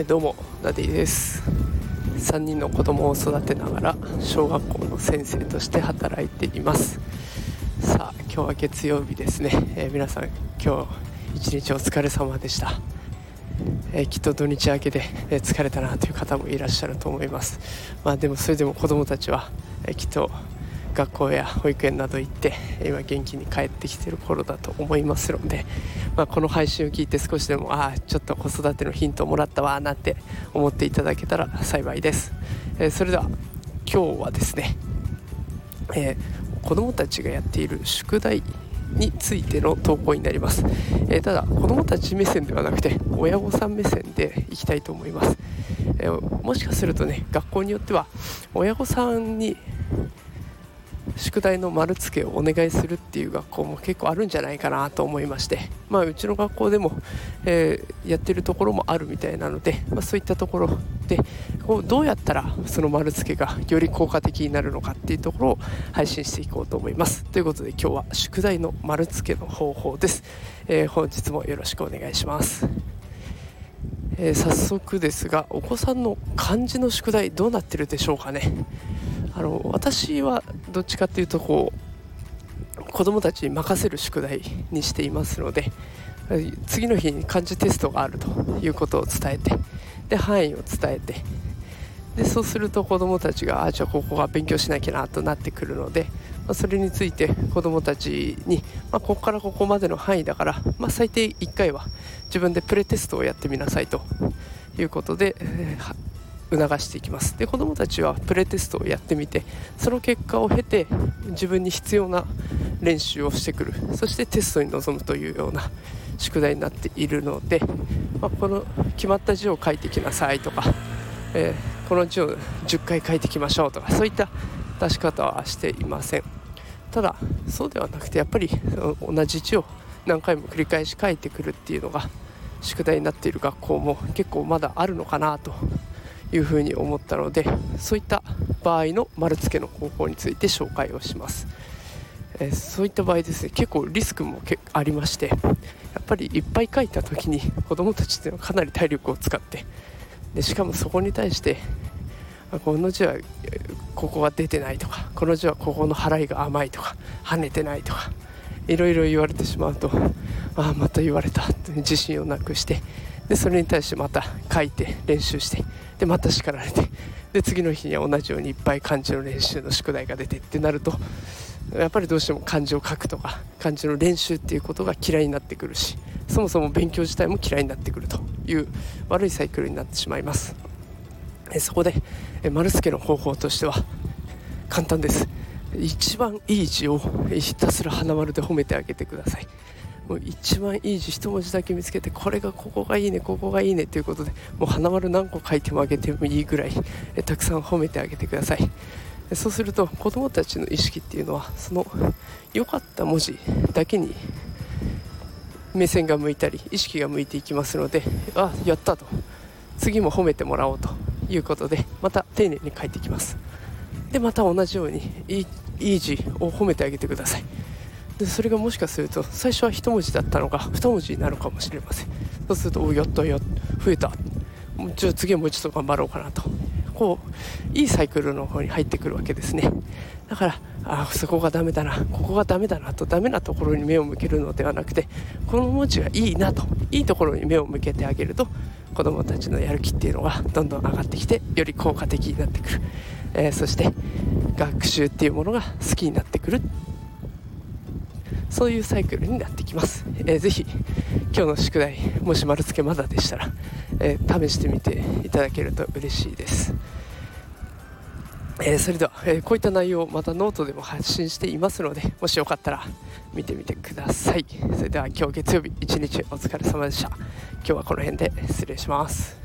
えどうもダディです。3人の子供を育てながら小学校の先生として働いています。さあ今日は月曜日ですね、えー、皆さん今日一日お疲れ様でした、えー、きっと土日明けで、え疲れたなという方もいらっしゃると思います。まあでもそれでも子供たちは、えきっと学校や保育園など行って今元気に帰ってきてる頃だと思いますので、まあ、この配信を聞いて少しでもああちょっと子育てのヒントをもらったわなんて思っていただけたら幸いです、えー、それでは今日はですね、えー、子どもたちがやっている宿題についての投稿になります、えー、ただ子どもたち目線ではなくて親御さん目線でいきたいと思います、えー、もしかするとね学校によっては親御さんに宿題の丸付けをお願いするっていう学校も結構あるんじゃないかなと思いまして、まあ、うちの学校でも、えー、やってるところもあるみたいなので、まあ、そういったところでこうどうやったらその丸付けがより効果的になるのかっていうところを配信していこうと思います。ということで今日は宿題の丸付けの方法です、えー、本日もよろしくお願いします。えー、早速ですがお子さんの漢字の宿題どうなってるでしょうかね。あの私はどっちかっていうとこう子供たちに任せる宿題にしていますので次の日に漢字テストがあるということを伝えてで範囲を伝えてでそうすると子どもたちがあじゃあここは勉強しなきゃなとなってくるので、まあ、それについて子どもたちに、まあ、ここからここまでの範囲だから、まあ、最低1回は自分でプレテストをやってみなさいということで、えー、促していきます。で子どもたちはプレテストをやってみてその結果を経て自分に必要な練習をしてくる。そしてテストに臨むというような宿題になっているので、まあ、この決まった字を書いてきなさいとか、えー、この字を10回書いてきましょうとかそういった出し方はしていません。ただそうではなくてやっぱり同じ字を何回も繰り返し書いてくるっていうのが宿題になっている学校も結構まだあるのかなというふうに思ったのでそういった場合の丸付けの方法について紹介をします、え、そういった場合ですね結構リスクもありましてやっぱりいっぱい書いた時に子どもたちっていうのはかなり体力を使ってでしかもそこに対してこの字はここが出てないとかこの字はここの払いが甘いとか跳ねてないとかいろいろ言われてしまうとああまた言われたと自信をなくしてでそれに対してまた書いて練習してでまた叱られてで次の日には同じようにいっぱい漢字の練習の宿題が出てってなるとやっぱりどうしても漢字を書くとか漢字の練習っていうことが嫌いになってくるしそもそも勉強自体も嫌いになってくるという悪いサイクルになってしまいます。そこで丸助の方法としては簡単です。一番いい字をひたすら花丸で褒めてあげてください。もう一番いい字一文字だけ見つけてこれがここがいいねここがいいねということでもう花丸何個書いてもあげてもいいぐらいえたくさん褒めてあげてください。そうすると子どもたちの意識っていうのはその良かった文字だけに目線が向いたり意識が向いていきますのであやったと。次も褒めてもらおうということでまた丁寧に書いていきます。でまた同じようにいいいい字を褒めてあげてください。でそれがもしかすると最初は1文字だったのが2文字になるかもしれません。そうするとおやったや増えた。じゃあ次はもうちょっと頑張ろうかなと。こういいサイクルの方に入ってくるわけですね。だからあそこがダメだな。ここがダメだなとダメなところに目を向けるのではなくてこの文字がいいなといいところに目を向けてあげると子どもたちのやる気っていうのがどんどん上がってきてより効果的になってくる、えー、そして学習っていうものが好きになってくる。そういうサイクルになってきます、えー、ぜひ今日の宿題もし丸付けまだでしたら、えー、試してみていただけると嬉しいです、えー、それでは、え、こういった内容をまたノートでも発信していますのでもしよかったら見てみてください。それでは今日月曜日一日お疲れ様でした。今日はこの辺で失礼します。